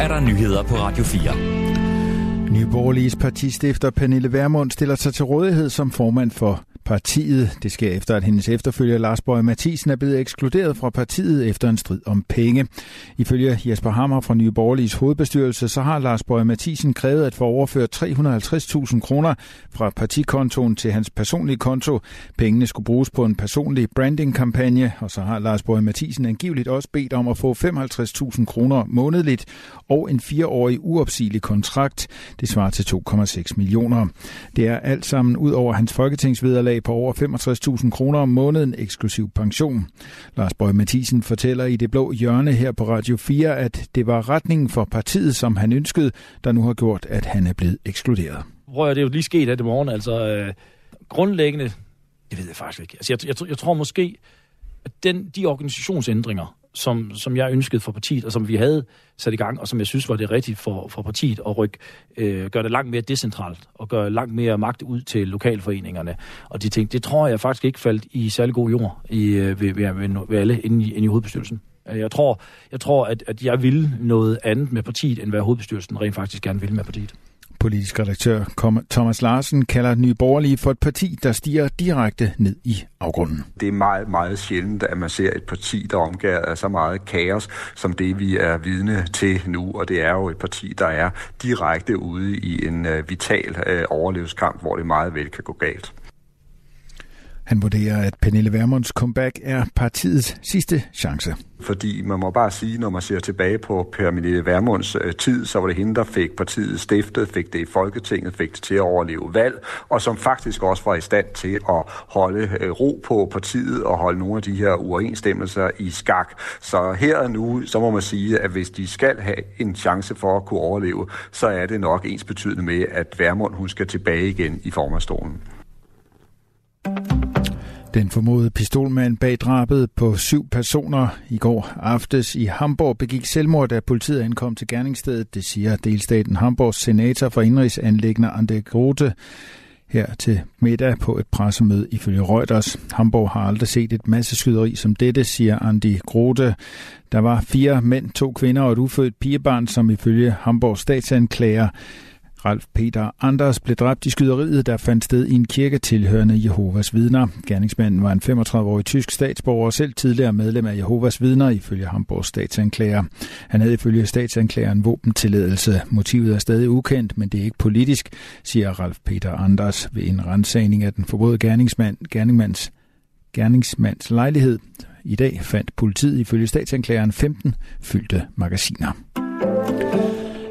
er der nyheder på Radio 4. Nye Borgerliges partistifter Pernille Vermund stiller sig til rådighed som formand for partiet. Det sker efter, at hendes efterfølger Lars Bøge Mathisen er blevet ekskluderet fra partiet efter en strid om penge. Ifølge Jesper Hammer fra Nye Borgerliges hovedbestyrelse, så har Lars Bøge Mathisen krævet at få overført 350.000 kroner fra partikontoen til hans personlige konto. Pengene skulle bruges på en personlig brandingkampagne, og så har Lars Bøge Mathisen angiveligt også bedt om at få 55.000 kroner månedligt og en fireårig uopsigelig kontrakt. Det svarer til 2,6 millioner. Det er alt sammen ud over hans folketingsvederlag på over 65.000 kroner om måneden eksklusiv pension. Lars Bøge Mathisen fortæller i det blå hjørne her på Radio 4, at det var retningen for partiet, som han ønskede, der nu har gjort, at han er blevet ekskluderet. Prøv at det er jo lige sket af det morgen. Altså, øh, grundlæggende, det ved jeg faktisk ikke. Altså, jeg, jeg, jeg tror måske, at den, de organisationsændringer, som, som jeg ønskede for partiet, og som vi havde sat i gang, og som jeg synes var det rigtige for, for partiet at rykke, øh, gøre det langt mere decentralt, og gøre langt mere magt ud til lokalforeningerne. Og de ting, det tror jeg faktisk ikke faldt i særlig god jord i, øh, ved, ved, ved, ved alle inde i, inde i hovedbestyrelsen. Øh, jeg tror, jeg tror at, at jeg vil noget andet med partiet, end hvad hovedbestyrelsen rent faktisk gerne vil med partiet. Politisk redaktør Thomas Larsen kalder Nye Borgerlige for et parti, der stiger direkte ned i afgrunden. Det er meget, meget sjældent, at man ser et parti, der omgiver af så meget kaos, som det vi er vidne til nu. Og det er jo et parti, der er direkte ude i en uh, vital uh, overlevelseskamp, hvor det meget vel kan gå galt. Han vurderer, at Pernille Vermunds comeback er partiets sidste chance. Fordi man må bare sige, når man ser tilbage på Pernille Vermunds øh, tid, så var det hende, der fik partiet stiftet, fik det i Folketinget, fik det til at overleve valg, og som faktisk også var i stand til at holde øh, ro på partiet og holde nogle af de her uoverensstemmelser i skak. Så her og nu, så må man sige, at hvis de skal have en chance for at kunne overleve, så er det nok ens betydende med, at Vermund hun skal tilbage igen i formandsstolen. Den formodede pistolmand bag drabet på syv personer i går aftes i Hamburg begik selvmord, da politiet ankom til gerningsstedet. Det siger delstaten Hamburgs senator for indrigsanlæggende Ande Grote her til middag på et pressemøde ifølge Reuters. Hamburg har aldrig set et masseskyderi som dette, siger Andy Grote. Der var fire mænd, to kvinder og et ufødt pigebarn, som ifølge Hamburgs statsanklager Ralf Peter Anders blev dræbt i skyderiet, der fandt sted i en kirke tilhørende Jehovas vidner. Gerningsmanden var en 35-årig tysk statsborger og selv tidligere medlem af Jehovas vidner ifølge Hamburgs statsanklager. Han havde ifølge statsanklageren våbentilladelse. Motivet er stadig ukendt, men det er ikke politisk, siger Ralf Peter Anders ved en rensagning af den forbudte gerningsmand, gerningsmands, gerningsmands lejlighed. I dag fandt politiet ifølge statsanklageren 15 fyldte magasiner.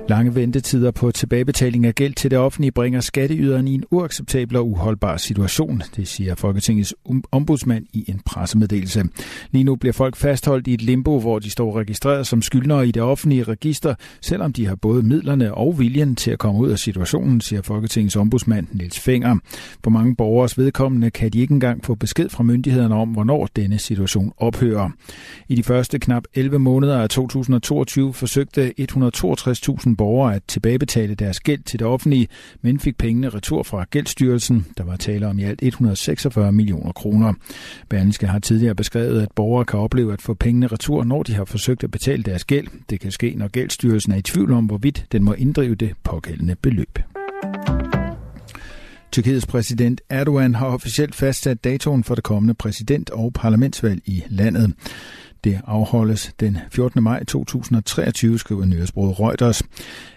Lange ventetider på tilbagebetaling af gæld til det offentlige bringer skatteyderen i en uacceptabel og uholdbar situation, det siger Folketingets ombudsmand i en pressemeddelelse. Lige nu bliver folk fastholdt i et limbo, hvor de står registreret som skyldnere i det offentlige register, selvom de har både midlerne og viljen til at komme ud af situationen, siger Folketingets ombudsmand Niels Fenger. For mange borgers vedkommende kan de ikke engang få besked fra myndighederne om, hvornår denne situation ophører. I de første knap 11 måneder af 2022 forsøgte 162.000 borgere at tilbagebetale deres gæld til det offentlige, men fik pengene retur fra Gældsstyrelsen. Der var tale om i alt 146 millioner kroner. Berlingske har tidligere beskrevet, at borgere kan opleve at få pengene retur, når de har forsøgt at betale deres gæld. Det kan ske, når Gældsstyrelsen er i tvivl om, hvorvidt den må inddrive det pågældende beløb. Tyrkiets præsident Erdogan har officielt fastsat datoen for det kommende præsident- og parlamentsvalg i landet. Det afholdes den 14. maj 2023, skriver nyhedsbruget Reuters.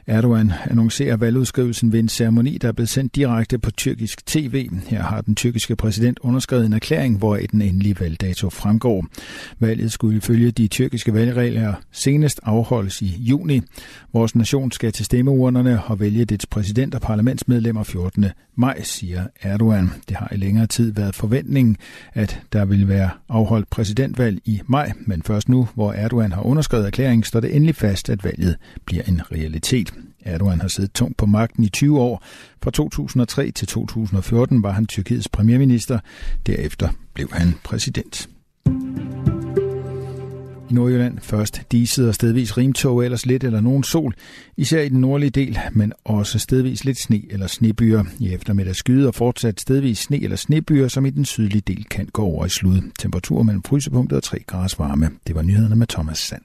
Erdogan annoncerer valgudskrivelsen ved en ceremoni, der er blevet sendt direkte på tyrkisk tv. Her har den tyrkiske præsident underskrevet en erklæring, hvor den endelige valgdato fremgår. Valget skulle ifølge de tyrkiske valgregler senest afholdes i juni. Vores nation skal til stemmeurnerne og vælge dets præsident og parlamentsmedlemmer 14. maj, siger Erdogan. Det har i længere tid været forventningen, at der vil være afholdt præsidentvalg i maj, men først nu, hvor Erdogan har underskrevet erklæringen, står det endelig fast, at valget bliver en realitet. Erdogan har siddet tungt på magten i 20 år. Fra 2003 til 2014 var han Tyrkiets premierminister. Derefter blev han præsident. Nordjylland først diset og stedvis rimtog, ellers lidt eller nogen sol, især i den nordlige del, men også stedvis lidt sne eller snebyer. I eftermiddag skyde og fortsat stedvis sne eller snebyer, som i den sydlige del kan gå over i slud. Temperatur mellem frysepunktet og 3 grader varme. Det var nyhederne med Thomas Sand.